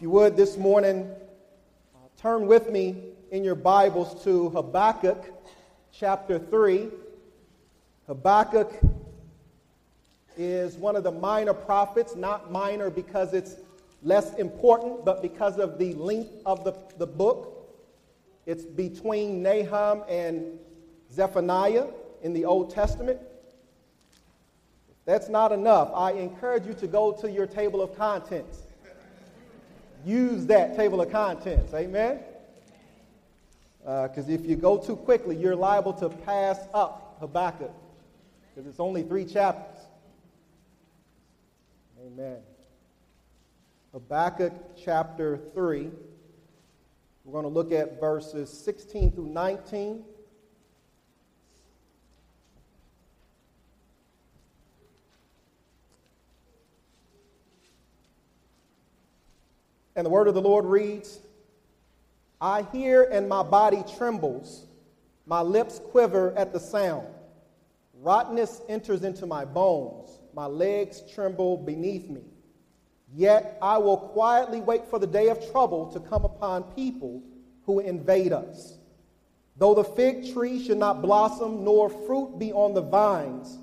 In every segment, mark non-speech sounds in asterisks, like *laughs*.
If you would this morning, uh, turn with me in your Bibles to Habakkuk chapter 3. Habakkuk is one of the minor prophets, not minor because it's less important, but because of the length of the, the book. It's between Nahum and Zephaniah in the Old Testament. That's not enough, I encourage you to go to your table of contents use that table of contents. Amen? Because uh, if you go too quickly, you're liable to pass up Habakkuk because it's only three chapters. Amen. Habakkuk chapter 3. We're going to look at verses 16 through 19. And the word of the Lord reads I hear and my body trembles, my lips quiver at the sound. Rottenness enters into my bones, my legs tremble beneath me. Yet I will quietly wait for the day of trouble to come upon people who invade us. Though the fig tree should not blossom, nor fruit be on the vines,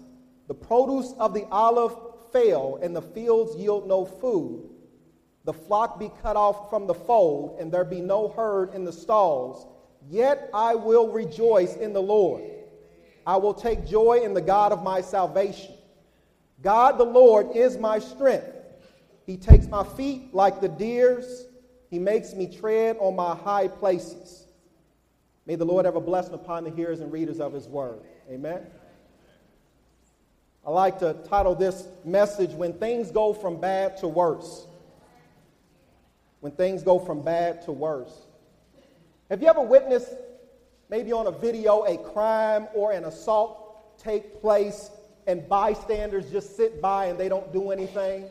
the produce of the olive fail, and the fields yield no food the flock be cut off from the fold, and there be no herd in the stalls, yet I will rejoice in the Lord. I will take joy in the God of my salvation. God the Lord is my strength. He takes my feet like the deer's, He makes me tread on my high places. May the Lord have a blessing upon the hearers and readers of His word. Amen. I like to title this message When Things Go From Bad to Worse when things go from bad to worse. Have you ever witnessed, maybe on a video, a crime or an assault take place and bystanders just sit by and they don't do anything?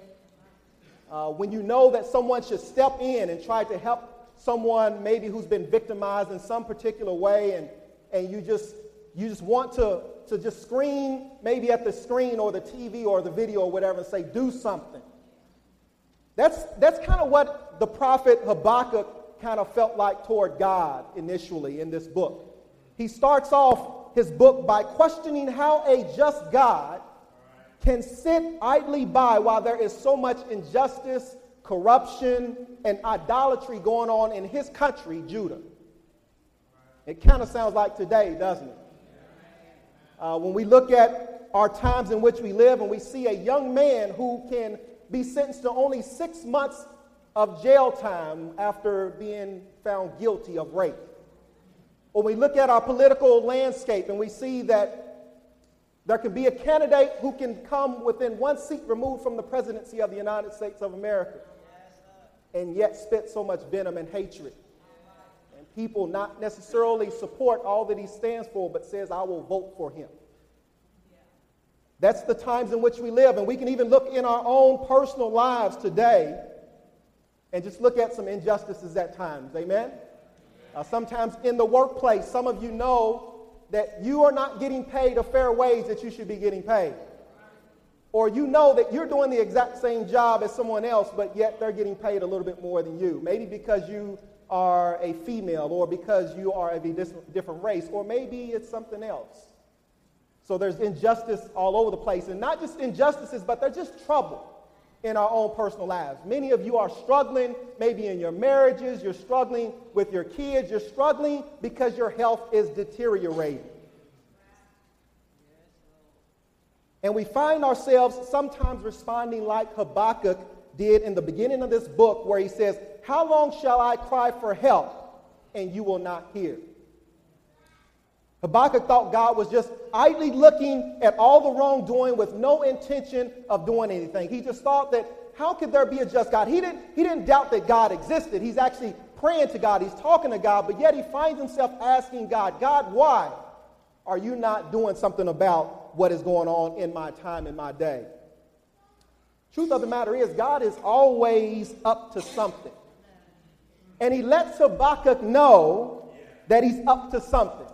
Uh, when you know that someone should step in and try to help someone maybe who's been victimized in some particular way and, and you just you just want to, to just scream maybe at the screen or the TV or the video or whatever and say, do something. That's, that's kind of what the prophet Habakkuk kind of felt like toward God initially in this book. He starts off his book by questioning how a just God can sit idly by while there is so much injustice, corruption, and idolatry going on in his country, Judah. It kind of sounds like today, doesn't it? Uh, when we look at our times in which we live and we see a young man who can be sentenced to only six months of jail time after being found guilty of rape. When we look at our political landscape and we see that there can be a candidate who can come within one seat removed from the presidency of the United States of America and yet spit so much venom and hatred. And people not necessarily support all that he stands for, but says, I will vote for him. That's the times in which we live. And we can even look in our own personal lives today and just look at some injustices at times. Amen? Uh, sometimes in the workplace, some of you know that you are not getting paid a fair wage that you should be getting paid. Or you know that you're doing the exact same job as someone else, but yet they're getting paid a little bit more than you. Maybe because you are a female, or because you are of a different race, or maybe it's something else. So there's injustice all over the place. And not just injustices, but they're just trouble in our own personal lives. Many of you are struggling, maybe in your marriages, you're struggling with your kids, you're struggling because your health is deteriorating. And we find ourselves sometimes responding like Habakkuk did in the beginning of this book, where he says, How long shall I cry for help and you will not hear? Habakkuk thought God was just idly looking at all the wrongdoing with no intention of doing anything. He just thought that how could there be a just God? He didn't, he didn't doubt that God existed. He's actually praying to God, he's talking to God, but yet he finds himself asking God, God, why are you not doing something about what is going on in my time, in my day? Truth of the matter is, God is always up to something. And he lets Habakkuk know that he's up to something.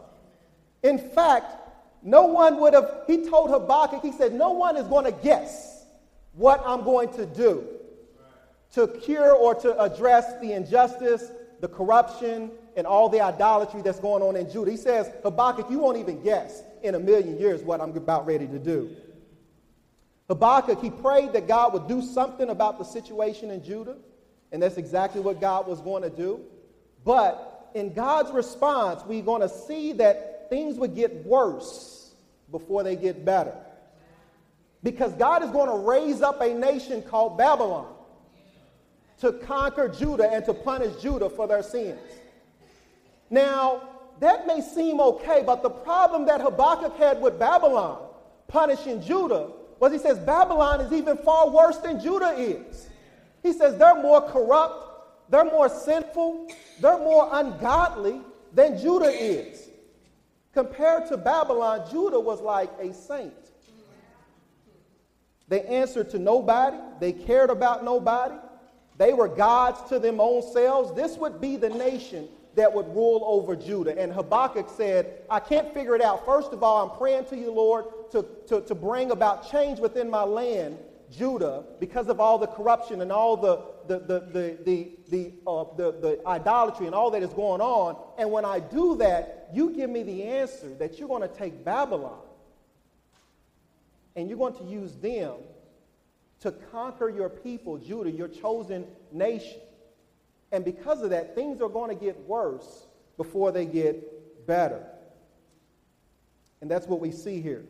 In fact, no one would have, he told Habakkuk, he said, No one is going to guess what I'm going to do to cure or to address the injustice, the corruption, and all the idolatry that's going on in Judah. He says, Habakkuk, you won't even guess in a million years what I'm about ready to do. Habakkuk, he prayed that God would do something about the situation in Judah, and that's exactly what God was going to do. But in God's response, we're going to see that things would get worse before they get better. Because God is going to raise up a nation called Babylon to conquer Judah and to punish Judah for their sins. Now, that may seem okay, but the problem that Habakkuk had with Babylon punishing Judah was he says Babylon is even far worse than Judah is. He says they're more corrupt, they're more sinful, they're more ungodly than Judah is. Compared to Babylon, Judah was like a saint. They answered to nobody, they cared about nobody, they were gods to them own selves. This would be the nation that would rule over Judah. And Habakkuk said, I can't figure it out. First of all, I'm praying to you, Lord, to, to, to bring about change within my land, Judah, because of all the corruption and all the, the, the, the, the, the, uh, the, the idolatry and all that is going on. And when I do that, you give me the answer that you're going to take Babylon and you're going to use them to conquer your people, Judah, your chosen nation. And because of that, things are going to get worse before they get better. And that's what we see here.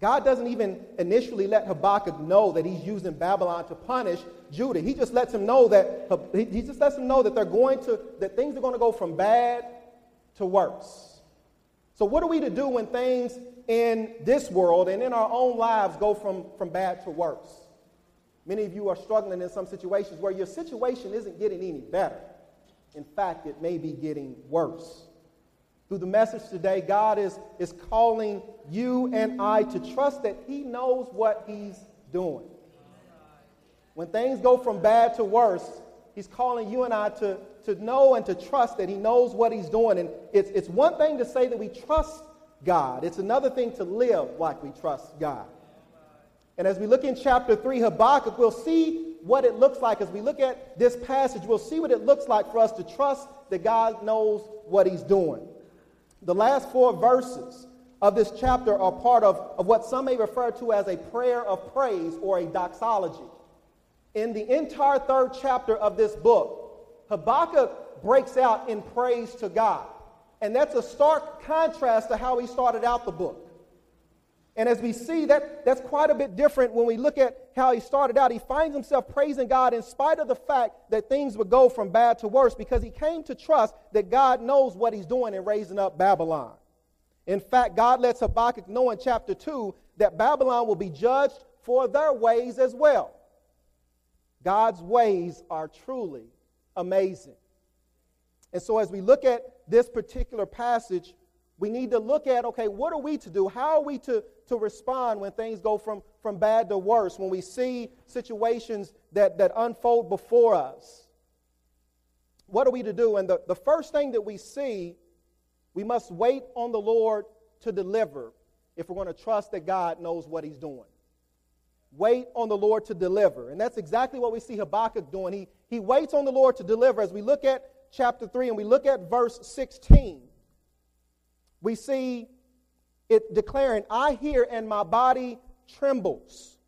God doesn't even initially let Habakkuk know that he's using Babylon to punish Judah. He just lets him know that he just lets him know that they're going to that things are going to go from bad to worse. So what are we to do when things in this world and in our own lives go from, from bad to worse? Many of you are struggling in some situations where your situation isn't getting any better. In fact, it may be getting worse. Through the message today, God is, is calling you and I to trust that He knows what He's doing. When things go from bad to worse, He's calling you and I to, to know and to trust that He knows what He's doing. And it's, it's one thing to say that we trust God, it's another thing to live like we trust God. And as we look in chapter 3, Habakkuk, we'll see what it looks like. As we look at this passage, we'll see what it looks like for us to trust that God knows what he's doing. The last four verses of this chapter are part of, of what some may refer to as a prayer of praise or a doxology. In the entire third chapter of this book, Habakkuk breaks out in praise to God. And that's a stark contrast to how he started out the book. And as we see, that, that's quite a bit different when we look at how he started out. He finds himself praising God in spite of the fact that things would go from bad to worse because he came to trust that God knows what he's doing in raising up Babylon. In fact, God lets Habakkuk know in chapter 2 that Babylon will be judged for their ways as well. God's ways are truly amazing. And so, as we look at this particular passage, we need to look at okay, what are we to do? How are we to, to respond when things go from, from bad to worse, when we see situations that, that unfold before us? What are we to do? And the, the first thing that we see, we must wait on the Lord to deliver if we're going to trust that God knows what He's doing. Wait on the Lord to deliver. And that's exactly what we see Habakkuk doing. He, he waits on the Lord to deliver. As we look at chapter 3 and we look at verse 16, we see it declaring, I hear and my body trembles.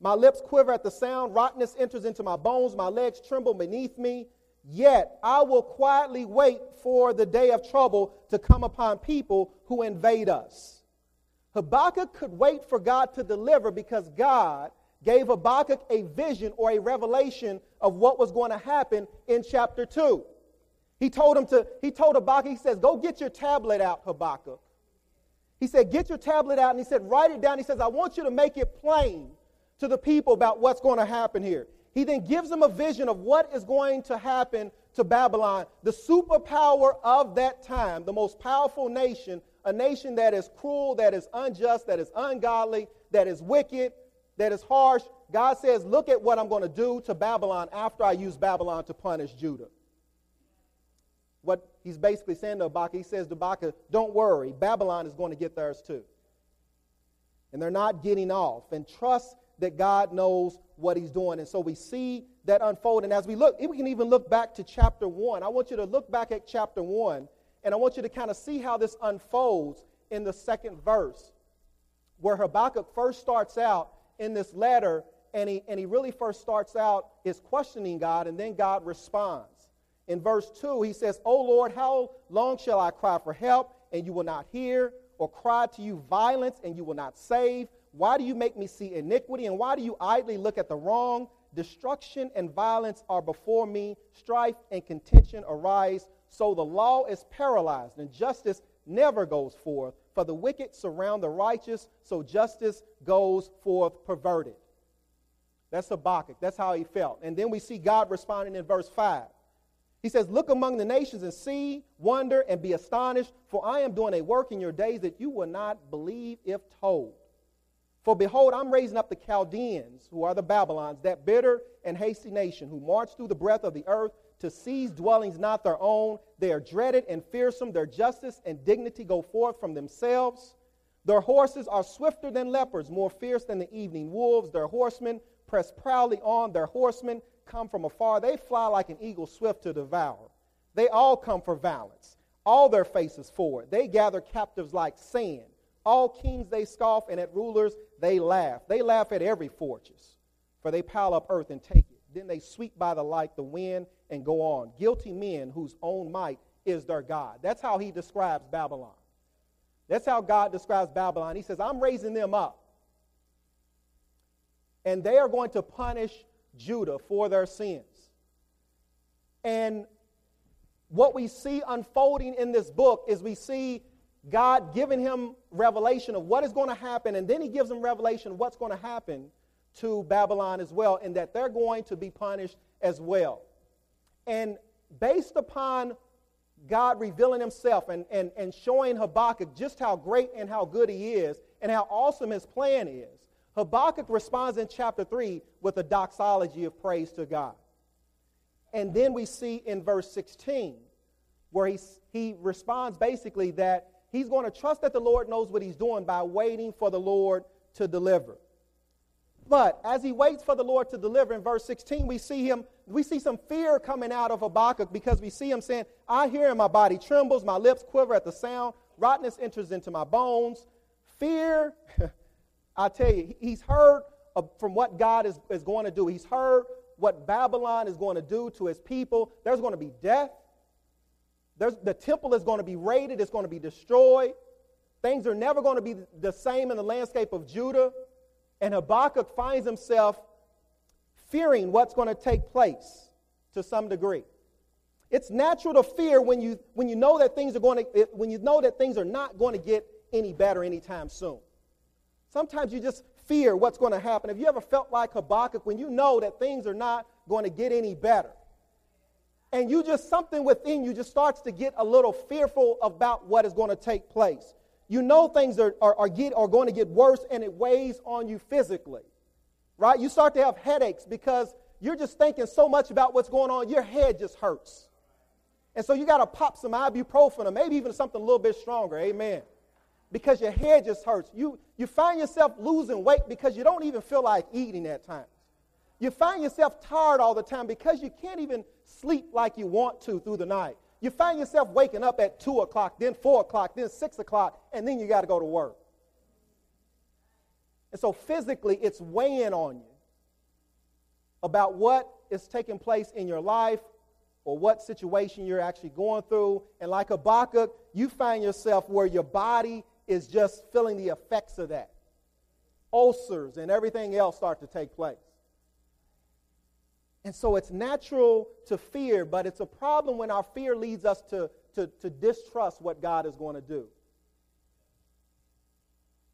My lips quiver at the sound, rottenness enters into my bones, my legs tremble beneath me. Yet I will quietly wait for the day of trouble to come upon people who invade us. Habakkuk could wait for God to deliver because God gave Habakkuk a vision or a revelation of what was going to happen in chapter 2. He told him to, he told Habakkuk, he says, Go get your tablet out, Habakkuk. He said, Get your tablet out, and he said, Write it down. He says, I want you to make it plain to the people about what's going to happen here. He then gives them a vision of what is going to happen to Babylon, the superpower of that time, the most powerful nation, a nation that is cruel, that is unjust, that is ungodly, that is wicked, that is harsh. God says, Look at what I'm going to do to Babylon after I use Babylon to punish Judah he's basically saying to Habakkuk. He says to Habakkuk, don't worry, Babylon is going to get theirs too. And they're not getting off. And trust that God knows what he's doing. And so we see that unfold. And as we look, we can even look back to chapter 1. I want you to look back at chapter 1, and I want you to kind of see how this unfolds in the second verse, where Habakkuk first starts out in this letter, and he, and he really first starts out is questioning God, and then God responds. In verse 2, he says, O Lord, how long shall I cry for help, and you will not hear, or cry to you violence, and you will not save? Why do you make me see iniquity, and why do you idly look at the wrong? Destruction and violence are before me, strife and contention arise. So the law is paralyzed, and justice never goes forth. For the wicked surround the righteous, so justice goes forth perverted. That's Habakkuk. That's how he felt. And then we see God responding in verse 5. He says, Look among the nations and see, wonder, and be astonished, for I am doing a work in your days that you will not believe if told. For behold, I'm raising up the Chaldeans, who are the Babylons, that bitter and hasty nation, who march through the breadth of the earth to seize dwellings not their own. They are dreaded and fearsome. Their justice and dignity go forth from themselves. Their horses are swifter than leopards, more fierce than the evening wolves. Their horsemen press proudly on. Their horsemen come from afar. They fly like an eagle swift to devour. They all come for violence, all their faces forward. They gather captives like sand. All kings they scoff, and at rulers they laugh. They laugh at every fortress, for they pile up earth and take it. Then they sweep by the light, the wind, and go on. Guilty men whose own might is their God. That's how he describes Babylon. That's how God describes Babylon. He says, I'm raising them up. And they are going to punish Judah for their sins. And what we see unfolding in this book is we see God giving him revelation of what is going to happen, and then he gives him revelation of what's going to happen to Babylon as well, and that they're going to be punished as well. And based upon God revealing himself and, and, and showing Habakkuk just how great and how good he is, and how awesome his plan is, Habakkuk responds in chapter 3 with a doxology of praise to God. And then we see in verse 16 where he, he responds basically that he's going to trust that the Lord knows what he's doing by waiting for the Lord to deliver. But as he waits for the Lord to deliver in verse 16, we see him, we see some fear coming out of Habakkuk because we see him saying, I hear and my body trembles, my lips quiver at the sound, rottenness enters into my bones. Fear, *laughs* I tell you, he's heard from what God is, is going to do. He's heard what Babylon is going to do to his people. There's going to be death. There's, the temple is going to be raided, it's going to be destroyed. Things are never going to be the same in the landscape of Judah. And Habakkuk finds himself fearing what's going to take place to some degree. It's natural to fear when you, when you know that things are going to, when you know that things are not going to get any better anytime soon. Sometimes you just fear what's going to happen. Have you ever felt like Habakkuk when you know that things are not going to get any better? And you just, something within you just starts to get a little fearful about what is going to take place. You know things are, are, are, get, are going to get worse and it weighs on you physically, right? You start to have headaches because you're just thinking so much about what's going on, your head just hurts. And so you got to pop some ibuprofen or maybe even something a little bit stronger, amen. Because your head just hurts. You, you find yourself losing weight because you don't even feel like eating at times. You find yourself tired all the time because you can't even sleep like you want to through the night. You find yourself waking up at 2 o'clock, then 4 o'clock, then 6 o'clock, and then you got to go to work. And so physically, it's weighing on you about what is taking place in your life or what situation you're actually going through. And like Habakkuk, you find yourself where your body is just feeling the effects of that. Ulcers and everything else start to take place. And so it's natural to fear, but it's a problem when our fear leads us to, to, to distrust what God is going to do.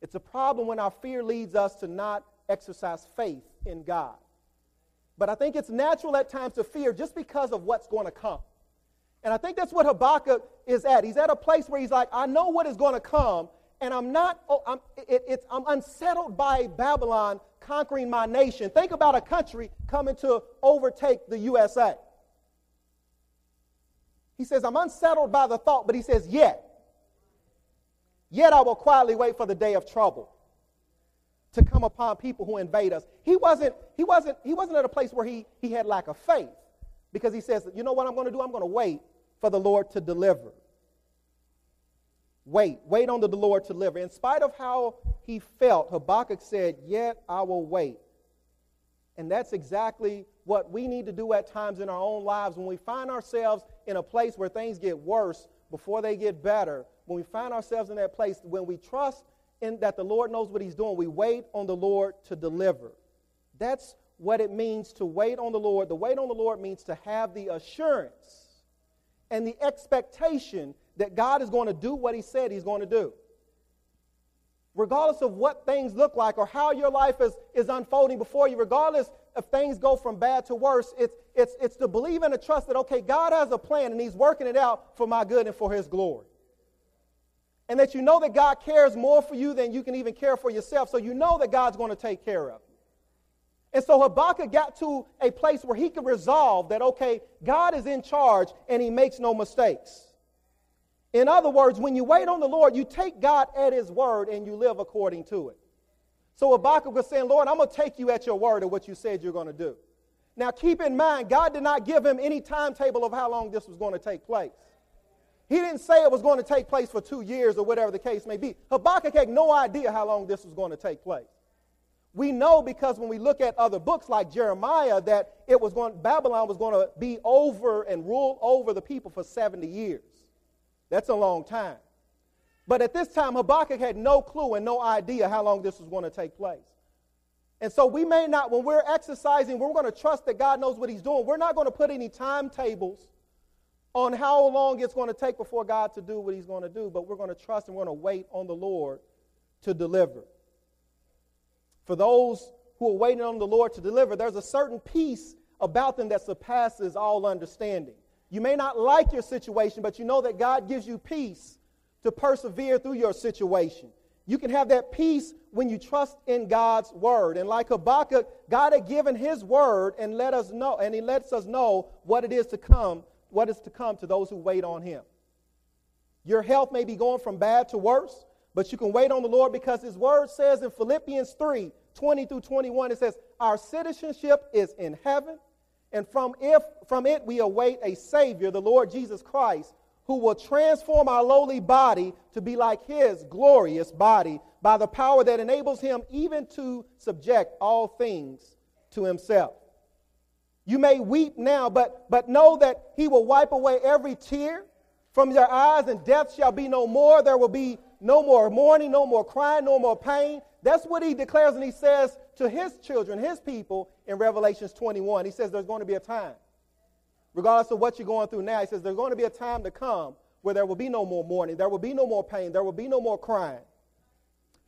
It's a problem when our fear leads us to not exercise faith in God. But I think it's natural at times to fear just because of what's going to come. And I think that's what Habakkuk is at. He's at a place where he's like, I know what is going to come, and I'm not, oh, I'm, it, I'm unsettled by Babylon conquering my nation. Think about a country coming to overtake the USA. He says, I'm unsettled by the thought, but he says, yet. Yet I will quietly wait for the day of trouble. to come upon people who invade us. He wasn't, he wasn't, he wasn't at a place where he, he had lack of faith because he says, you know what I'm going to do? I'm going to wait for the Lord to deliver. Wait, wait on the Lord to deliver. In spite of how he felt, Habakkuk said, Yet I will wait. And that's exactly what we need to do at times in our own lives when we find ourselves in a place where things get worse before they get better. When we find ourselves in that place, when we trust in that the Lord knows what He's doing, we wait on the Lord to deliver. That's what it means to wait on the Lord. The wait on the Lord means to have the assurance and the expectation that God is going to do what He said He's going to do regardless of what things look like or how your life is, is unfolding before you, regardless if things go from bad to worse, it's, it's, it's to believe and to trust that, okay, God has a plan and He's working it out for my good and for His glory. And that you know that God cares more for you than you can even care for yourself. So you know that God's going to take care of you. And so Habakkuk got to a place where he could resolve that, okay, God is in charge and He makes no mistakes. In other words, when you wait on the Lord, you take God at His word and you live according to it. So Habakkuk was saying, Lord, I'm going to take you at your word of what you said you're going to do. Now keep in mind, God did not give him any timetable of how long this was going to take place. He didn't say it was going to take place for two years or whatever the case may be. Habakkuk had no idea how long this was going to take place. We know because when we look at other books like Jeremiah that it was going Babylon was going to be over and rule over the people for 70 years. That's a long time. But at this time, Habakkuk had no clue and no idea how long this was going to take place. And so we may not, when we're exercising, we're going to trust that God knows what He's doing. We're not going to put any timetables on how long it's going to take before God to do what He's going to do, but we're going to trust and we're going to wait on the Lord to deliver. For those who are waiting on the Lord to deliver, there's a certain peace about them that surpasses all understanding. You may not like your situation, but you know that God gives you peace to persevere through your situation. You can have that peace when you trust in God's word. And like Habakkuk, God had given his word and let us know, and he lets us know what it is to come, what is to come to those who wait on him. Your health may be going from bad to worse, but you can wait on the Lord because his word says in Philippians 3 20 through 21, it says, Our citizenship is in heaven and from, if, from it we await a Savior, the Lord Jesus Christ, who will transform our lowly body to be like his glorious body by the power that enables him even to subject all things to himself. You may weep now, but, but know that he will wipe away every tear from your eyes, and death shall be no more. There will be no more mourning, no more crying, no more pain. That's what he declares and he says to his children, his people, in Revelations 21. He says there's going to be a time. Regardless of what you're going through now, he says there's going to be a time to come where there will be no more mourning, there will be no more pain, there will be no more crying.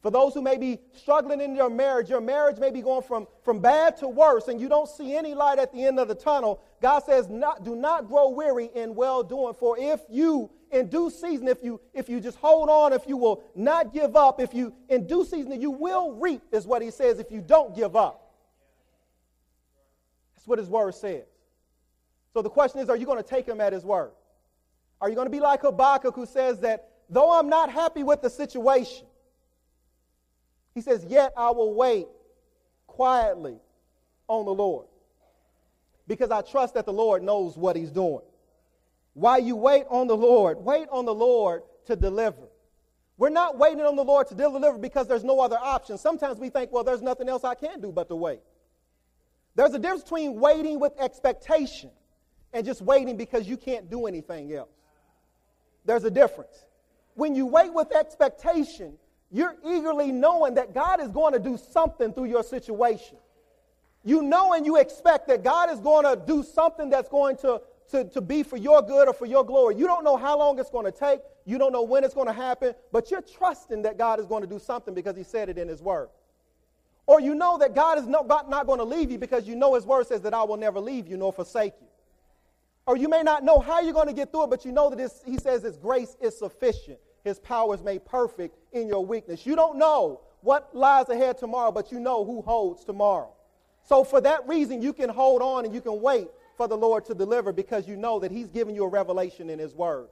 For those who may be struggling in your marriage, your marriage may be going from, from bad to worse, and you don't see any light at the end of the tunnel. God says, not, Do not grow weary in well doing, for if you, in due season, if you, if you just hold on, if you will not give up, if you, in due season, you will reap, is what he says, if you don't give up. That's what his word says. So the question is, are you going to take him at his word? Are you going to be like Habakkuk who says that though I'm not happy with the situation, he says, Yet I will wait quietly on the Lord because I trust that the Lord knows what he's doing. While you wait on the Lord, wait on the Lord to deliver. We're not waiting on the Lord to deliver because there's no other option. Sometimes we think, well, there's nothing else I can do but to wait. There's a difference between waiting with expectation and just waiting because you can't do anything else. There's a difference. When you wait with expectation, you're eagerly knowing that God is going to do something through your situation. You know and you expect that God is going to do something that's going to, to, to be for your good or for your glory. You don't know how long it's going to take. You don't know when it's going to happen, but you're trusting that God is going to do something because He said it in His Word. Or you know that God is not, not going to leave you because you know His Word says that I will never leave you nor forsake you. Or you may not know how you're going to get through it, but you know that He says His grace is sufficient. His power is made perfect in your weakness. You don't know what lies ahead tomorrow, but you know who holds tomorrow. So, for that reason, you can hold on and you can wait for the Lord to deliver because you know that He's given you a revelation in His Word.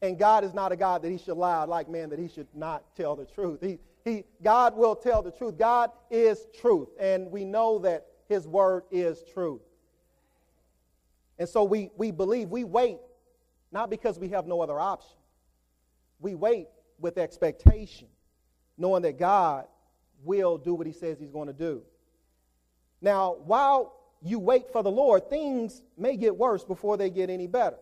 And God is not a God that He should lie like man, that He should not tell the truth. He, He, God will tell the truth. God is truth, and we know that His word is truth. And so we, we believe, we wait, not because we have no other option. We wait with expectation, knowing that God will do what He says He's going to do. Now, while you wait for the Lord, things may get worse before they get any better.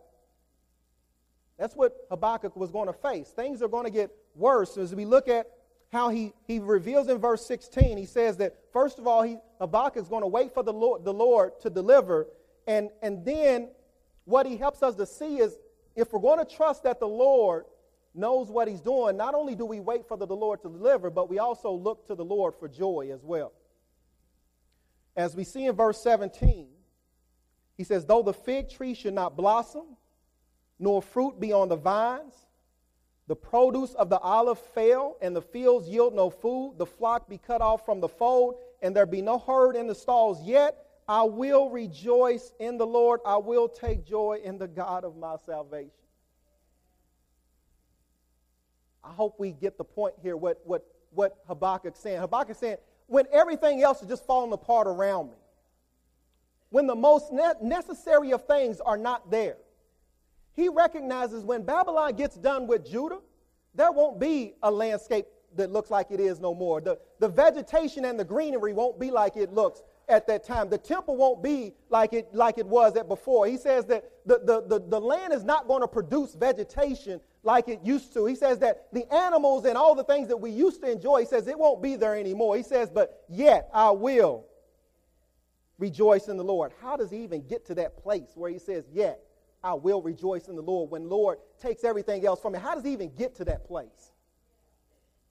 That's what Habakkuk was going to face. Things are going to get worse as we look at how he, he reveals in verse 16. He says that, first of all, he, Habakkuk is going to wait for the Lord, the Lord to deliver. And, and then what he helps us to see is if we're going to trust that the Lord knows what he's doing, not only do we wait for the, the Lord to deliver, but we also look to the Lord for joy as well. As we see in verse 17, he says, Though the fig tree should not blossom, nor fruit be on the vines. The produce of the olive fail, and the fields yield no food. The flock be cut off from the fold, and there be no herd in the stalls. Yet I will rejoice in the Lord. I will take joy in the God of my salvation. I hope we get the point here what, what, what Habakkuk's saying. Habakkuk's saying, when everything else is just falling apart around me, when the most ne- necessary of things are not there, he recognizes when Babylon gets done with Judah, there won't be a landscape that looks like it is no more. The, the vegetation and the greenery won't be like it looks at that time. The temple won't be like it, like it was at before. He says that the, the, the, the land is not going to produce vegetation like it used to. He says that the animals and all the things that we used to enjoy, he says it won't be there anymore. He says, but yet I will rejoice in the Lord. How does he even get to that place where he says, yet? I will rejoice in the Lord. When Lord takes everything else from me, how does he even get to that place?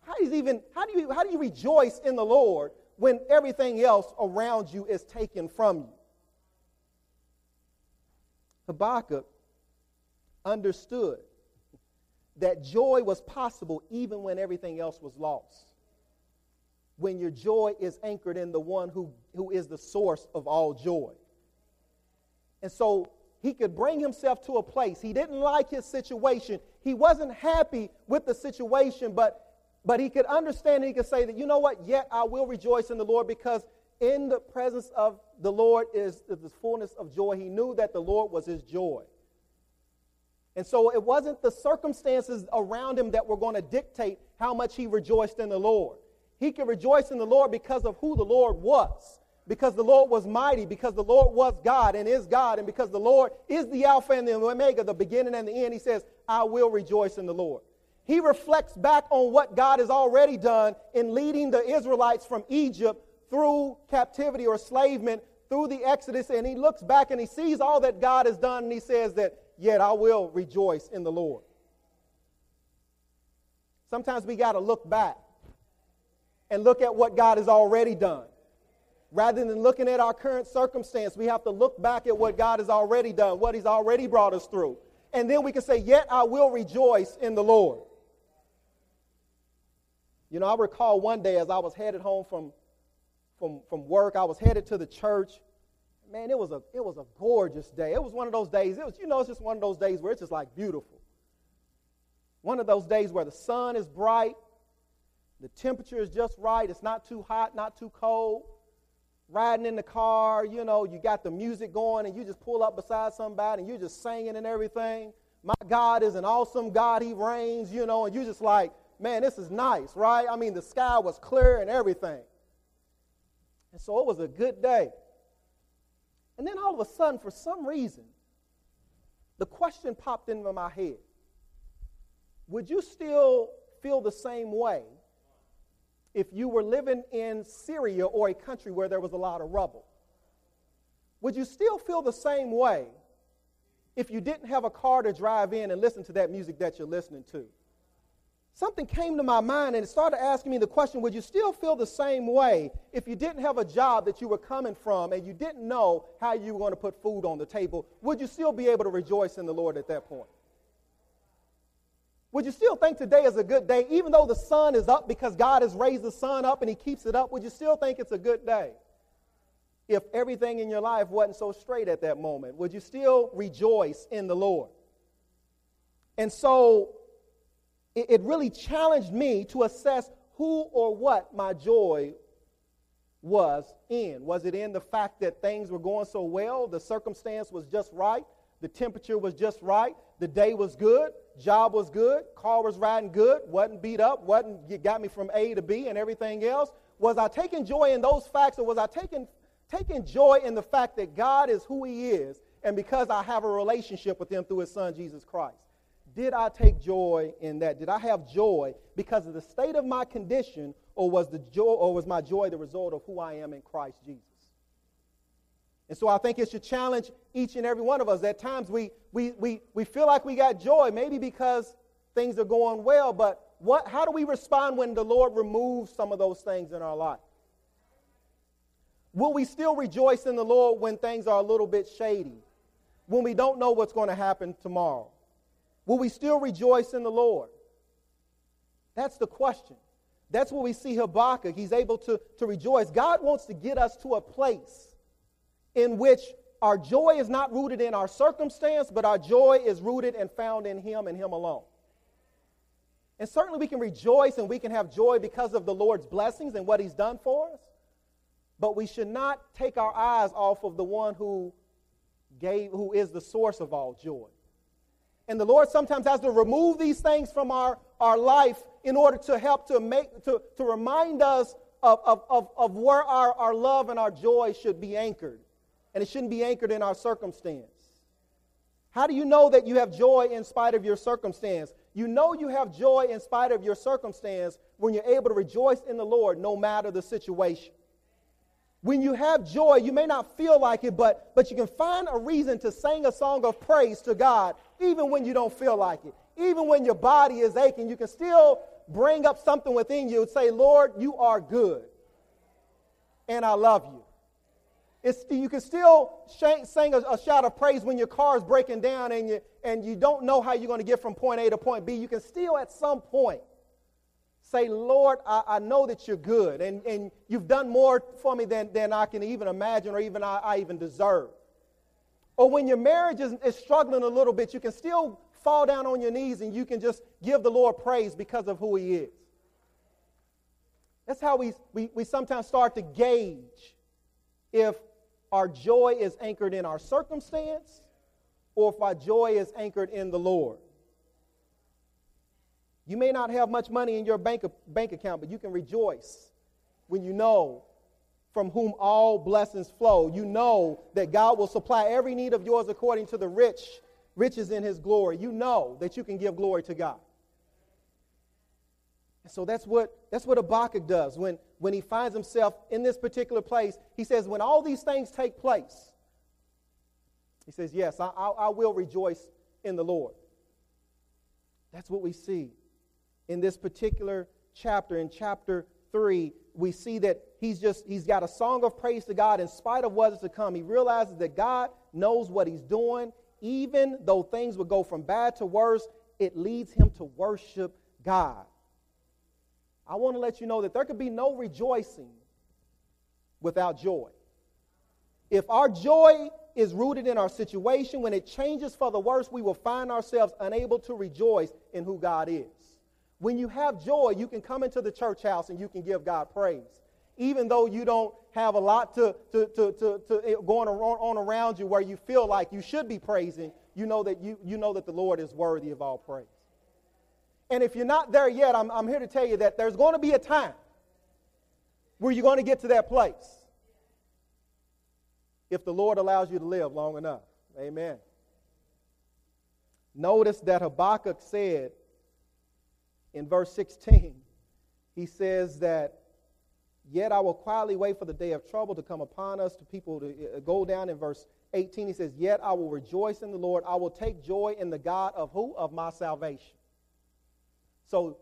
How, does even, how, do you, how do you rejoice in the Lord when everything else around you is taken from you? Habakkuk understood that joy was possible even when everything else was lost. When your joy is anchored in the one who, who is the source of all joy. And so he could bring himself to a place. He didn't like his situation. He wasn't happy with the situation, but but he could understand and he could say that, you know what, yet I will rejoice in the Lord because in the presence of the Lord is the fullness of joy. He knew that the Lord was his joy. And so it wasn't the circumstances around him that were going to dictate how much he rejoiced in the Lord. He could rejoice in the Lord because of who the Lord was because the Lord was mighty, because the Lord was God and is God, and because the Lord is the Alpha and the Omega, the beginning and the end, he says, I will rejoice in the Lord. He reflects back on what God has already done in leading the Israelites from Egypt through captivity or enslavement, through the Exodus, and he looks back and he sees all that God has done, and he says that, yet I will rejoice in the Lord. Sometimes we got to look back and look at what God has already done. Rather than looking at our current circumstance, we have to look back at what God has already done, what He's already brought us through. And then we can say, Yet I will rejoice in the Lord. You know, I recall one day as I was headed home from, from, from work, I was headed to the church. Man, it was, a, it was a gorgeous day. It was one of those days, it was, you know, it's just one of those days where it's just like beautiful. One of those days where the sun is bright, the temperature is just right, it's not too hot, not too cold riding in the car, you know, you got the music going and you just pull up beside somebody and you're just singing and everything. My God is an awesome God. He reigns, you know, and you're just like, man, this is nice, right? I mean, the sky was clear and everything. And so it was a good day. And then all of a sudden, for some reason, the question popped into my head Would you still feel the same way if you were living in Syria or a country where there was a lot of rubble? Would you still feel the same way if you didn't have a car to drive in and listen to that music that you're listening to? Something came to my mind and it started asking me the question would you still feel the same way if you didn't have a job that you were coming from and you didn't know how you were going to put food on the table? Would you still be able to rejoice in the Lord at that point? Would you still think today is a good day, even though the sun is up because God has raised the sun up and He keeps it up? Would you still think it's a good day? If everything in your life wasn't so straight at that moment, would you still rejoice in the Lord? And so it, it really challenged me to assess who or what my joy was in. Was it in the fact that things were going so well, the circumstance was just right, the temperature was just right, the day was good, job was good, car was riding good, wasn't beat up, wasn't got me from A to B and everything else? Was I taking joy in those facts or was I taking taking joy in the fact that God is who he is and because I have a relationship with him through his son Jesus Christ? Did I take joy in that? Did I have joy because of the state of my condition or was the joy or was my joy the result of who I am in Christ Jesus? And so I think it should challenge each and every one of us. At times we, we, we, we feel like we got joy, maybe because things are going well, but what, how do we respond when the Lord removes some of those things in our life? Will we still rejoice in the Lord when things are a little bit shady? When we don't know what's going to happen tomorrow? Will we still rejoice in the Lord? That's the question. That's what we see Habakkuk. He's able to, to rejoice. God wants to get us to a place in which our joy is not rooted in our circumstance, but our joy is rooted and found in Him and Him alone. And certainly we can rejoice and we can have joy because of the Lord's blessings and what He's done for us. But we should not take our eyes off of the one who gave, who is the source of all joy. And the Lord sometimes has to remove these things from our, our life in order to help to make to, to remind us of, of, of, of where our, our love and our joy should be anchored and it shouldn't be anchored in our circumstance. How do you know that you have joy in spite of your circumstance? You know you have joy in spite of your circumstance when you're able to rejoice in the Lord no matter the situation. When you have joy, you may not feel like it, but, but you can find a reason to sing a song of praise to God even when you don't feel like it. Even when your body is aching, you can still bring up something within you and say, Lord, you are good. And I love you. It's, you can still sing a, a, shout of praise when your car is breaking down and you, and you don't know how you're going to get from point A to point B. You can still, at some point, say, Lord, I, I know that you're good and, and you've done more for me than, than I can even imagine or even I, I even deserve. Or when your marriage is, is struggling a little bit, you can still fall down on your knees and you can just give the Lord praise because of who He is. That's how we, we, we sometimes start to gauge if our joy is anchored in our circumstance or if our joy is anchored in the Lord. You may not have much money in your bank, bank account, but you can rejoice when you know from whom all blessings flow. You know that God will supply every need of yours according to the rich riches in his glory. You know that you can give glory to God. And so that's what, that's what Habakkuk does when, when he finds himself in this particular place. He says, when all these things take place, he says, Yes, I, I, I will rejoice in the Lord. That's what we see in this particular chapter. In chapter 3, we see that he's just, he's got a song of praise to God in spite of what is to come. He realizes that God knows what he's doing. Even though things would go from bad to worse, it leads him to worship God. I want to let you know that there could be no rejoicing without joy. If our joy is rooted in our situation, when it changes for the worse, we will find ourselves unable to rejoice in who God is. When you have joy, you can come into the church house and you can give God praise. Even though you don't have a lot to, to, to, to, to eh, going on around you where you feel like you should be praising, you know that, you, you know that the Lord is worthy of all praise. And if you're not there yet, I'm, I'm here to tell you that there's going to be a time where you're going to get to that place if the Lord allows you to live long enough. Amen. Notice that Habakkuk said in verse 16, he says that, Yet I will quietly wait for the day of trouble to come upon us, to people to uh, go down in verse 18. He says, Yet I will rejoice in the Lord. I will take joy in the God of who? Of my salvation. So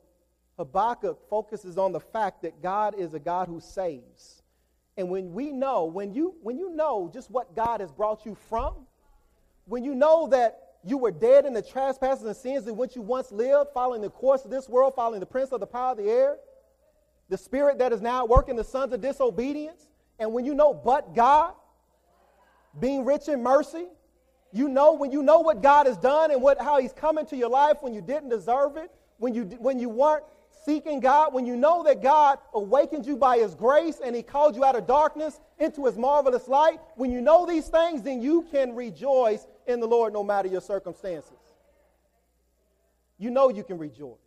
Habakkuk focuses on the fact that God is a God who saves. And when we know, when you, when you know just what God has brought you from, when you know that you were dead in the trespasses and sins in which you once lived, following the course of this world, following the prince of the power of the air, the spirit that is now working the sons of disobedience, and when you know but God, being rich in mercy, you know when you know what God has done and what how He's come into your life when you didn't deserve it, when you, when you weren't seeking God, when you know that God awakened you by His grace and He called you out of darkness into His marvelous light, when you know these things, then you can rejoice in the Lord no matter your circumstances. You know you can rejoice.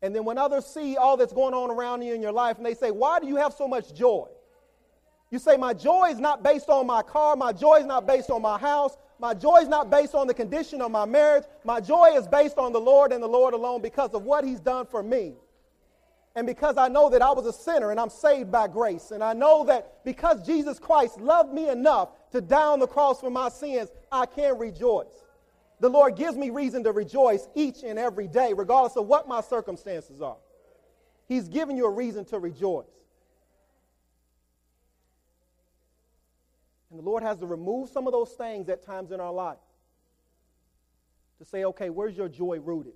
And then when others see all that's going on around you in your life and they say, Why do you have so much joy? You say, My joy is not based on my car. My joy is not based on my house. My joy is not based on the condition of my marriage. My joy is based on the Lord and the Lord alone because of what He's done for me. And because I know that I was a sinner and I'm saved by grace. And I know that because Jesus Christ loved me enough to die on the cross for my sins, I can rejoice. The Lord gives me reason to rejoice each and every day, regardless of what my circumstances are. He's given you a reason to rejoice. And the Lord has to remove some of those things at times in our life to say, okay, where's your joy rooted?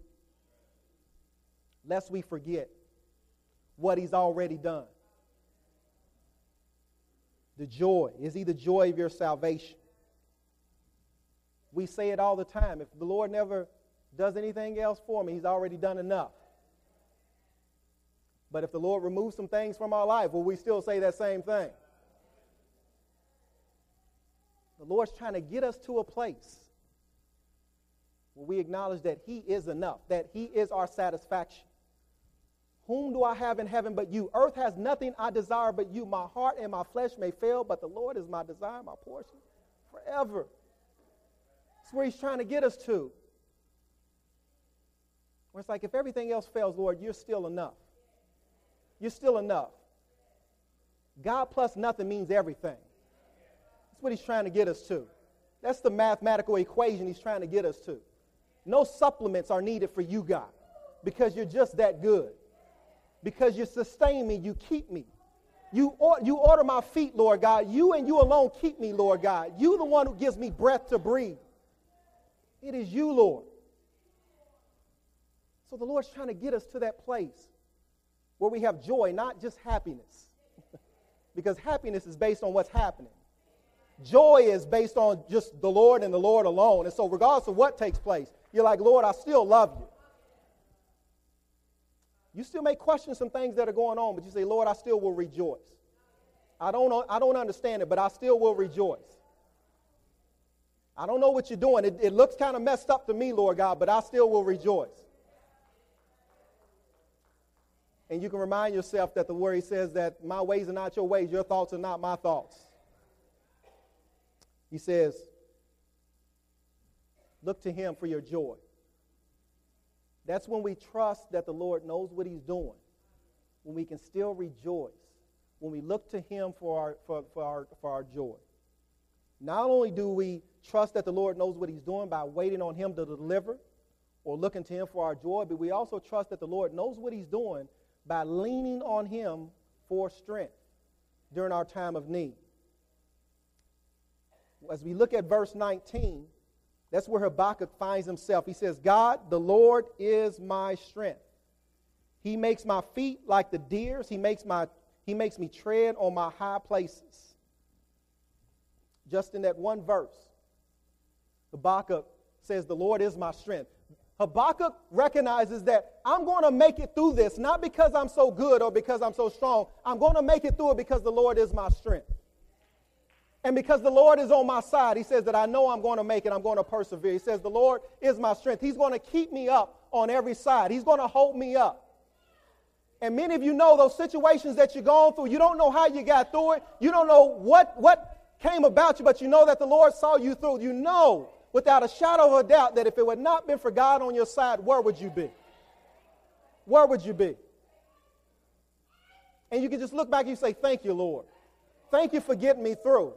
Lest we forget what He's already done. The joy. Is He the joy of your salvation? We say it all the time. If the Lord never does anything else for me, He's already done enough. But if the Lord removes some things from our life, will we still say that same thing? The Lord's trying to get us to a place where we acknowledge that He is enough, that He is our satisfaction. Whom do I have in heaven but you? Earth has nothing I desire but you. My heart and my flesh may fail, but the Lord is my desire, my portion forever. That's where He's trying to get us to. Where it's like, if everything else fails, Lord, you're still enough. You're still enough. God plus nothing means everything what he's trying to get us to. That's the mathematical equation he's trying to get us to. No supplements are needed for you, God, because you're just that good. Because you sustain me, you keep me. You, or, you order my feet, Lord God. You and you alone keep me, Lord God. You the one who gives me breath to breathe. It is you, Lord. So the Lord's trying to get us to that place where we have joy, not just happiness. *laughs* because happiness is based on what's happening. Joy is based on just the Lord and the Lord alone. And so, regardless of what takes place, you're like, Lord, I still love you. You still may question some things that are going on, but you say, Lord, I still will rejoice. I don't, I don't understand it, but I still will rejoice. I don't know what you're doing. It, it looks kind of messed up to me, Lord God, but I still will rejoice. And you can remind yourself that the word says that my ways are not your ways, your thoughts are not my thoughts. He says, Look to Him for your joy. That's when we trust that the Lord knows what He's doing, when we can still rejoice, when we look to Him for our, for, for our, for our joy. Not only do we trust that the Lord knows what He's doing by waiting on Him to deliver or looking to Him for our joy, but we also trust that the Lord knows what He's doing by leaning on Him for strength during our time of need as we look at verse 19, that's where Habakkuk finds himself. He says, God, the Lord is my strength. He makes my feet like the deer's. He makes, my, he makes me tread on my high places. Just in that one verse, Habakkuk says, The Lord is my strength. Habakkuk recognizes that I'm going to make it through this, not because I'm so good or because I'm so strong. I'm going to make it through it because the Lord is my strength. And because the Lord is on my side, he says that I know I'm going to make it, I'm going to persevere. He says, The Lord is my strength. He's going to keep me up on every side, He's going to hold me up. And many of you know those situations that you're going through. You don't know how you got through it. You don't know what, what came about you, but you know that the Lord saw you through. You know without a shadow of a doubt that if it had not been for God on your side, where would you be? Where would you be? And you can just look back and you say, Thank you, Lord. Thank you for getting me through.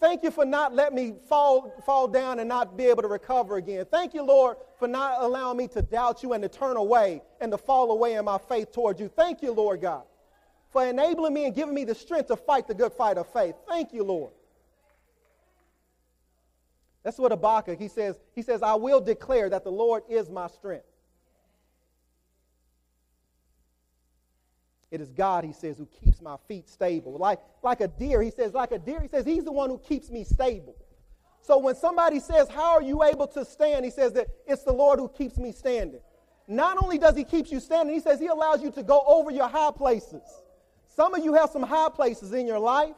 Thank you for not letting me fall, fall down and not be able to recover again. Thank you, Lord, for not allowing me to doubt you and to turn away and to fall away in my faith towards you. Thank you, Lord God, for enabling me and giving me the strength to fight the good fight of faith. Thank you, Lord. That's what Habakkuk, he says, he says, I will declare that the Lord is my strength. It is God, he says, who keeps my feet stable. Like, like a deer, he says, like a deer, he says, he's the one who keeps me stable. So when somebody says, How are you able to stand? He says that it's the Lord who keeps me standing. not only does he keep you standing, he says he allows you to go over your high places. Some of you have some high places in your life.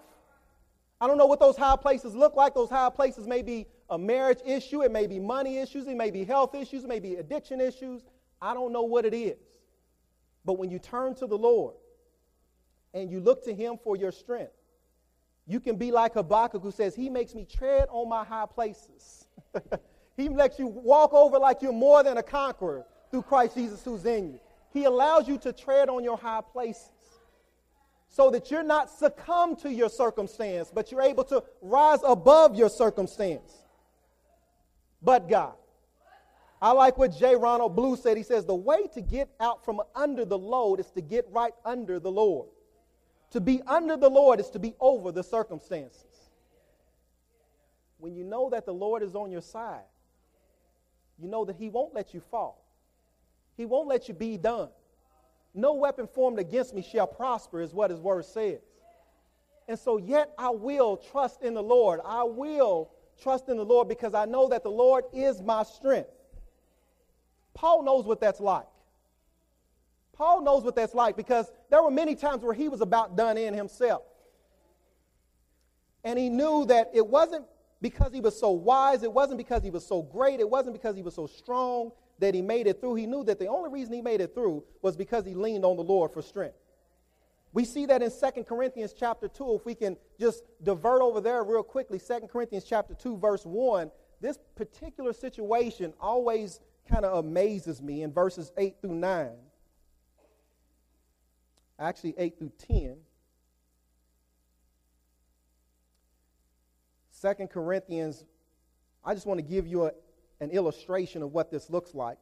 I don't know what those high places look like. Those high places may be a marriage issue, it may be money issues, it may be health issues, it may be addiction issues. I don't know what it is. But when you turn to the Lord and you look to him for your strength, you can be like Habakkuk who says, He makes me tread on my high places. *laughs* he lets you walk over like you're more than a conqueror through Christ Jesus who's in you. He allows you to tread on your high places so that you're not succumb to your circumstance, but you're able to rise above your circumstance. But God. I like what J. Ronald Blue said. He says, The way to get out from under the load is to get right under the Lord. To be under the Lord is to be over the circumstances. When you know that the Lord is on your side, you know that He won't let you fall. He won't let you be done. No weapon formed against me shall prosper, is what his word says. And so, yet I will trust in the Lord. I will trust in the Lord because I know that the Lord is my strength. Paul knows what that's like. Paul knows what that's like because there were many times where he was about done in himself. And he knew that it wasn't because he was so wise, it wasn't because he was so great, it wasn't because he was so strong, that he made it through, he knew that the only reason he made it through was because he leaned on the Lord for strength. We see that in 2 Corinthians chapter 2. If we can just divert over there real quickly, 2 Corinthians chapter 2, verse 1. This particular situation always kind of amazes me in verses 8 through 9. Actually, 8 through 10. 2 Corinthians, I just want to give you a, an illustration of what this looks like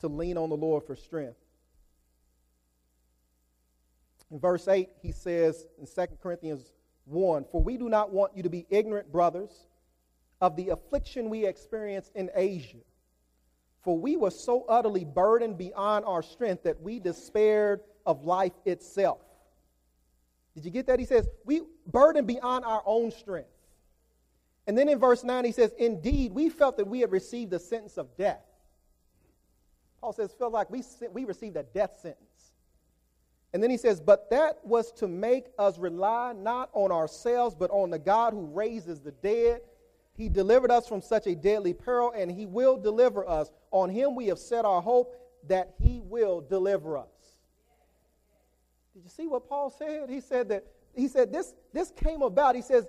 to lean on the Lord for strength. In verse 8, he says in 2 Corinthians 1 For we do not want you to be ignorant, brothers, of the affliction we experienced in Asia. For we were so utterly burdened beyond our strength that we despaired of life itself. Did you get that? He says, We burdened beyond our own strength. And then in verse 9, he says, Indeed, we felt that we had received the sentence of death. Paul says, felt like we, we received a death sentence. And then he says, But that was to make us rely not on ourselves, but on the God who raises the dead. He delivered us from such a deadly peril, and he will deliver us. On him we have set our hope that he will deliver us. Did you see what Paul said? He said that he said this, this came about. He says,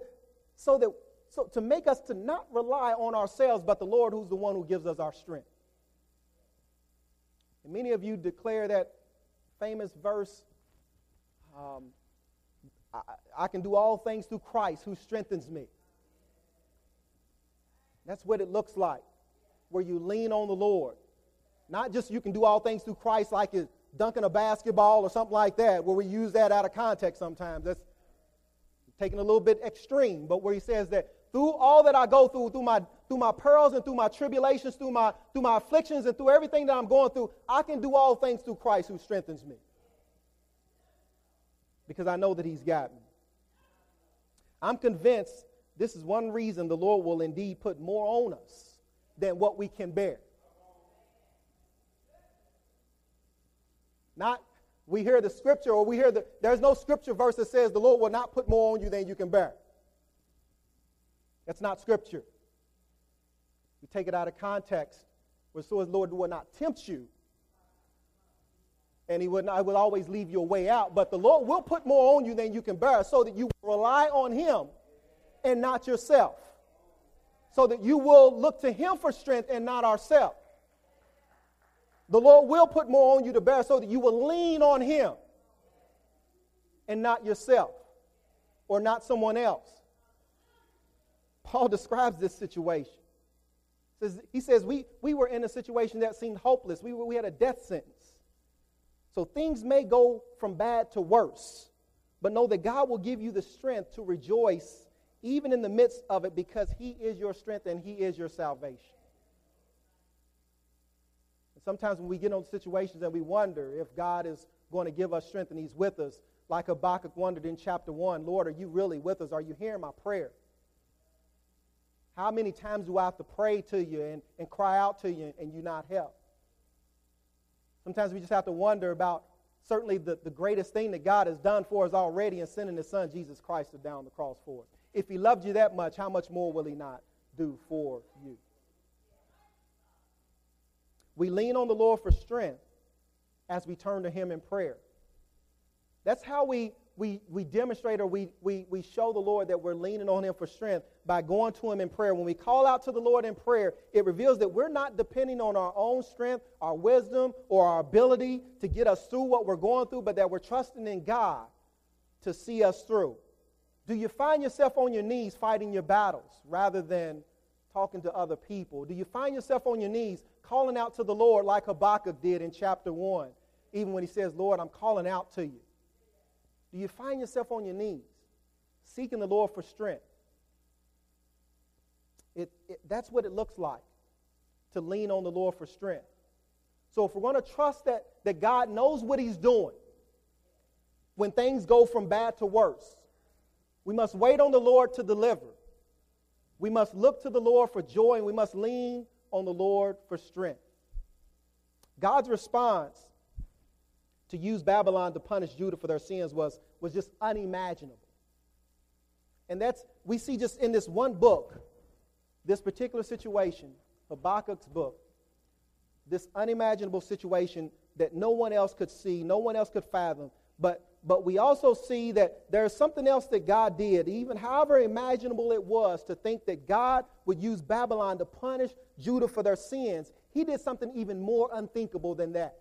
so that so to make us to not rely on ourselves, but the Lord who's the one who gives us our strength. And many of you declare that famous verse um, I, I can do all things through Christ who strengthens me. That's what it looks like, where you lean on the Lord. Not just you can do all things through Christ like it's dunking a basketball or something like that, where we use that out of context sometimes. That's taking a little bit extreme, but where he says that through all that I go through, through my, through my pearls and through my tribulations, through my, through my afflictions and through everything that I'm going through, I can do all things through Christ who strengthens me. Because I know that he's got me. I'm convinced this is one reason the Lord will indeed put more on us than what we can bear. Not we hear the scripture or we hear the there's no scripture verse that says the Lord will not put more on you than you can bear. That's not scripture. You take it out of context, where so as Lord will not tempt you. And he would not, I will always leave you a way out. But the Lord will put more on you than you can bear so that you rely on him and not yourself. So that you will look to him for strength and not ourselves. The Lord will put more on you to bear so that you will lean on him and not yourself or not someone else. Paul *laughs* describes this situation. He says, we, we were in a situation that seemed hopeless. We, we had a death sentence. So things may go from bad to worse, but know that God will give you the strength to rejoice even in the midst of it because He is your strength and He is your salvation. And sometimes when we get on situations and we wonder if God is going to give us strength and He's with us, like Habakkuk wondered in chapter 1 Lord, are you really with us? Are you hearing my prayer? How many times do I have to pray to you and, and cry out to you and you not help? Sometimes we just have to wonder about certainly the, the greatest thing that God has done for us already in sending his son, Jesus Christ, down the cross for us. If he loved you that much, how much more will he not do for you? We lean on the Lord for strength as we turn to him in prayer. That's how we, we, we demonstrate or we, we, we show the Lord that we're leaning on him for strength by going to him in prayer. When we call out to the Lord in prayer, it reveals that we're not depending on our own strength, our wisdom, or our ability to get us through what we're going through, but that we're trusting in God to see us through. Do you find yourself on your knees fighting your battles rather than talking to other people? Do you find yourself on your knees calling out to the Lord like Habakkuk did in chapter 1, even when he says, Lord, I'm calling out to you? Do you find yourself on your knees seeking the Lord for strength? It, it, that's what it looks like to lean on the Lord for strength. So if we're going to trust that, that God knows what he's doing when things go from bad to worse, we must wait on the Lord to deliver. We must look to the Lord for joy, and we must lean on the Lord for strength. God's response to use Babylon to punish Judah for their sins was, was just unimaginable. And that's, we see just in this one book, this particular situation, Habakkuk's book, this unimaginable situation that no one else could see, no one else could fathom, but but we also see that there's something else that God did, even however imaginable it was to think that God would use Babylon to punish Judah for their sins. He did something even more unthinkable than that.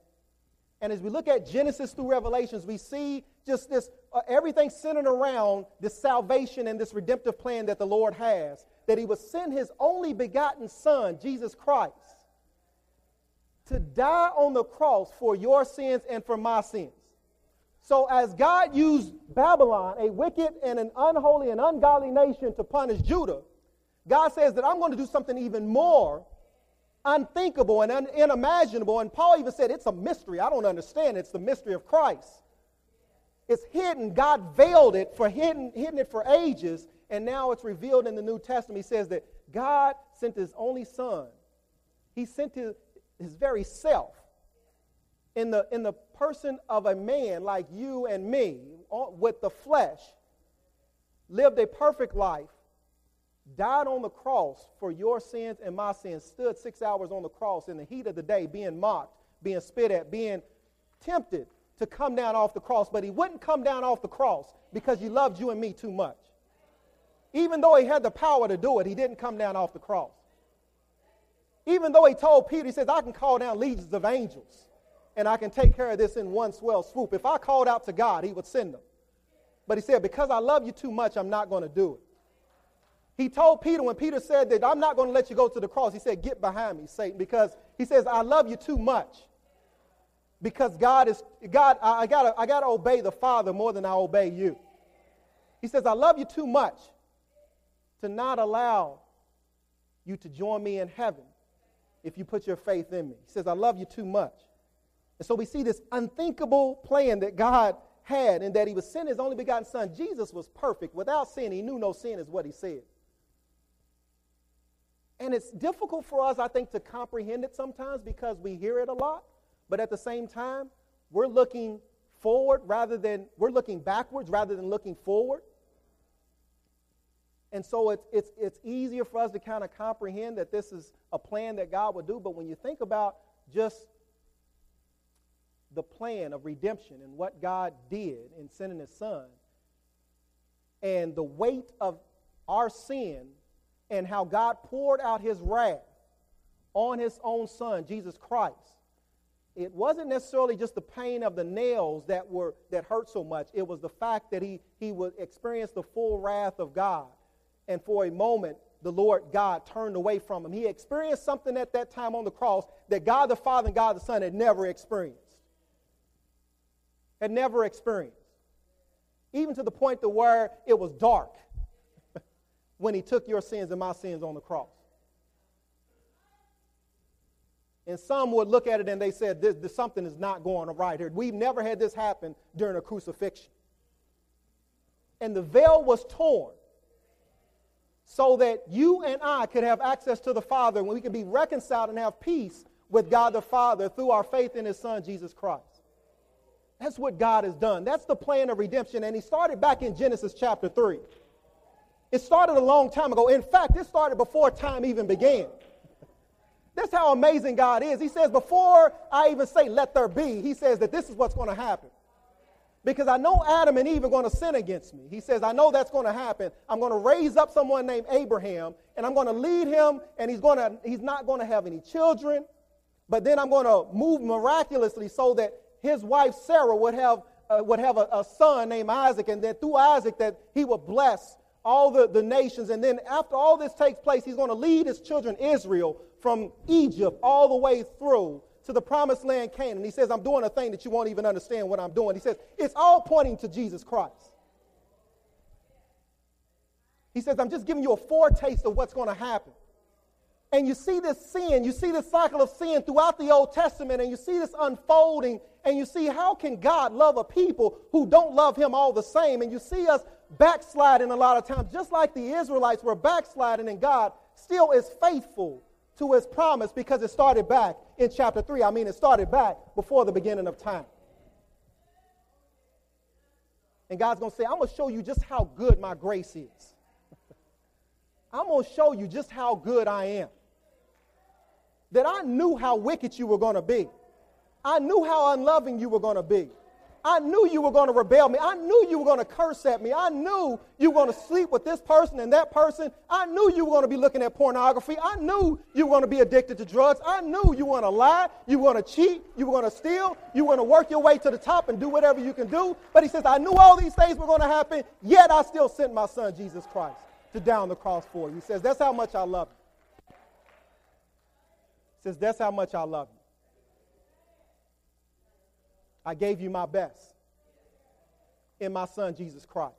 And as we look at Genesis through Revelations, we see just this uh, everything centered around this salvation and this redemptive plan that the Lord has. That He would send His only begotten Son, Jesus Christ, to die on the cross for your sins and for my sins. So, as God used Babylon, a wicked and an unholy and ungodly nation, to punish Judah, God says that I'm going to do something even more unthinkable and un- unimaginable. And Paul even said, It's a mystery. I don't understand. It's the mystery of Christ. It's hidden. God veiled it for hidden, hidden it for ages, and now it's revealed in the New Testament. He says that God sent his only son. He sent his, his very self in the, in the person of a man like you and me uh, with the flesh, lived a perfect life, died on the cross for your sins and my sins, stood six hours on the cross in the heat of the day, being mocked, being spit at, being tempted to come down off the cross, but he wouldn't come down off the cross because he loved you and me too much. Even though he had the power to do it, he didn't come down off the cross. Even though he told Peter, he says, I can call down legions of angels and I can take care of this in one swell swoop. If I called out to God, He would send them. But He said, Because I love you too much, I'm not going to do it. He told Peter, when Peter said that I'm not going to let you go to the cross, he said, Get behind me, Satan, because he says, I love you too much. Because God is, God, I, I gotta, I gotta obey the Father more than I obey you. He says, I love you too much to not allow you to join me in heaven if you put your faith in me. He says, I love you too much. And so we see this unthinkable plan that God had and that he was sent his only begotten son. Jesus was perfect without sin. He knew no sin, is what he said. And it's difficult for us, I think, to comprehend it sometimes because we hear it a lot. But at the same time, we're looking forward rather than, we're looking backwards rather than looking forward. And so it's, it's, it's easier for us to kind of comprehend that this is a plan that God would do. But when you think about just the plan of redemption and what God did in sending his son and the weight of our sin and how God poured out his wrath on his own son, Jesus Christ. It wasn't necessarily just the pain of the nails that were that hurt so much. It was the fact that he, he would experience the full wrath of God. And for a moment, the Lord God turned away from him. He experienced something at that time on the cross that God the Father and God the Son had never experienced had never experienced. Even to the point to where it was dark *laughs* when he took your sins and my sins on the cross. And some would look at it and they said, this, this, something is not going right here. We've never had this happen during a crucifixion. And the veil was torn so that you and I could have access to the Father and we could be reconciled and have peace with God the Father through our faith in his Son, Jesus Christ. That's what God has done. That's the plan of redemption. And he started back in Genesis chapter 3. It started a long time ago. In fact, it started before time even began. That's how amazing God is. He says, before I even say, let there be, he says that this is what's going to happen. Because I know Adam and Eve are going to sin against me. He says, I know that's going to happen. I'm going to raise up someone named Abraham, and I'm going to lead him, and he's, going to, he's not going to have any children. But then I'm going to move miraculously so that his wife Sarah would have, uh, would have a, a son named Isaac, and then through Isaac that he would bless all the, the nations. And then after all this takes place, he's going to lead his children Israel from Egypt all the way through to the promised land Canaan. He says, I'm doing a thing that you won't even understand what I'm doing. He says, it's all pointing to Jesus Christ. He says, I'm just giving you a foretaste of what's going to happen. And you see this sin, you see this cycle of sin throughout the Old Testament, and you see this unfolding, and you see how can God love a people who don't love him all the same. And you see us backsliding a lot of times, just like the Israelites were backsliding, and God still is faithful to his promise because it started back in chapter 3. I mean, it started back before the beginning of time. And God's going to say, I'm going to show you just how good my grace is. *laughs* I'm going to show you just how good I am that I knew how wicked you were going to be. I knew how unloving you were going to be. I knew you were going to rebel me. I knew you were going to curse at me. I knew you were going to sleep with this person and that person. I knew you were going to be looking at pornography. I knew you were going to be addicted to drugs. I knew you were going to lie. You were going to cheat. You were going to steal. You were going to work your way to the top and do whatever you can do. But he says, I knew all these things were going to happen, yet I still sent my son, Jesus Christ, to down the cross for you. He says, That's how much I love you says, That's how much I love you. I gave you my best in my son, Jesus Christ.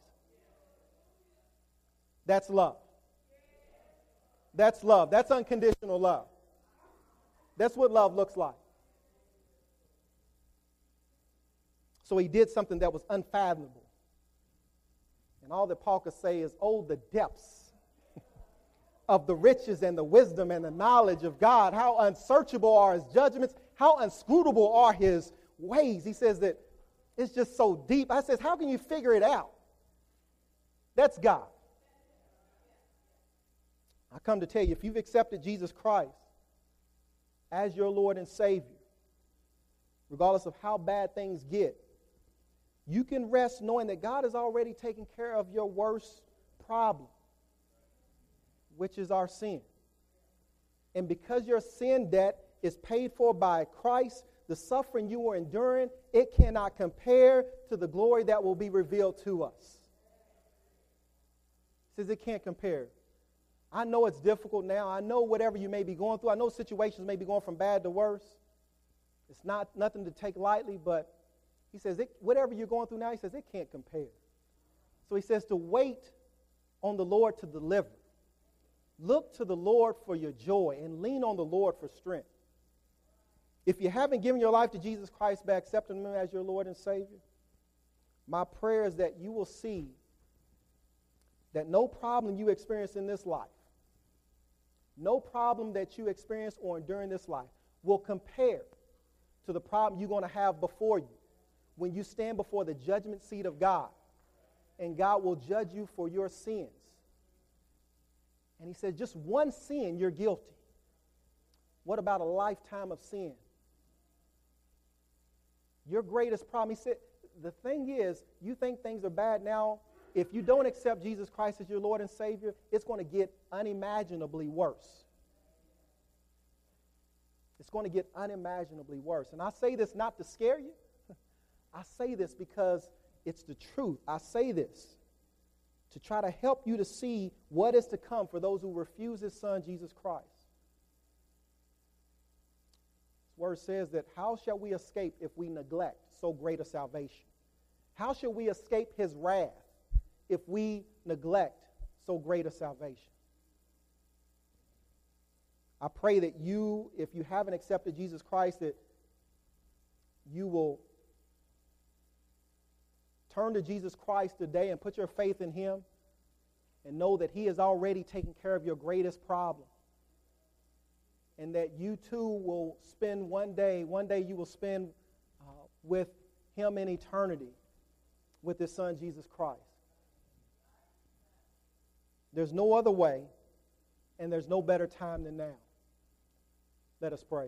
That's love. That's love. That's unconditional love. That's what love looks like. So he did something that was unfathomable. And all that Paul could say is, oh, the depths *laughs* of the riches and the wisdom and the knowledge of God. How unsearchable are his judgments, how inscrutable are his ways. He says that it's just so deep. I says, how can you figure it out? That's God. I come to tell you, if you've accepted Jesus Christ as your Lord and Savior, regardless of how bad things get, you can rest knowing that God has already taken care of your worst problem which is our sin. And because your sin debt is paid for by Christ, the suffering you are enduring, it cannot compare to the glory that will be revealed to us. It says it can't compare. I know it's difficult now. I know whatever you may be going through. I know situations may be going from bad to worse. It's not nothing to take lightly, but he says, it, whatever you're going through now, he says, it can't compare. So he says to wait on the Lord to deliver. Look to the Lord for your joy and lean on the Lord for strength. If you haven't given your life to Jesus Christ by accepting Him as your Lord and Savior, my prayer is that you will see that no problem you experience in this life, no problem that you experience or endure in this life will compare to the problem you're going to have before you when you stand before the judgment seat of God and God will judge you for your sins. And he says, just one sin, you're guilty. What about a lifetime of sin? Your greatest problem, he said, the thing is, you think things are bad now. If you don't accept Jesus Christ as your Lord and Savior, it's going to get unimaginably worse. It's going to get unimaginably worse. And I say this not to scare you. *laughs* I say this because it's the truth. I say this to try to help you to see what is to come for those who refuse his son, Jesus Christ. This word says that how shall we escape if we neglect so great a salvation? How shall we escape his wrath if we neglect so great a salvation? I pray that you, if you haven't accepted Jesus Christ, that you will Turn to Jesus Christ today and put your faith in Him and know that He has already taken care of your greatest problem. And that you too will spend one day, one day you will spend uh, with Him in eternity with His Son, Jesus Christ. There's no other way, and there's no better time than now. Let us pray.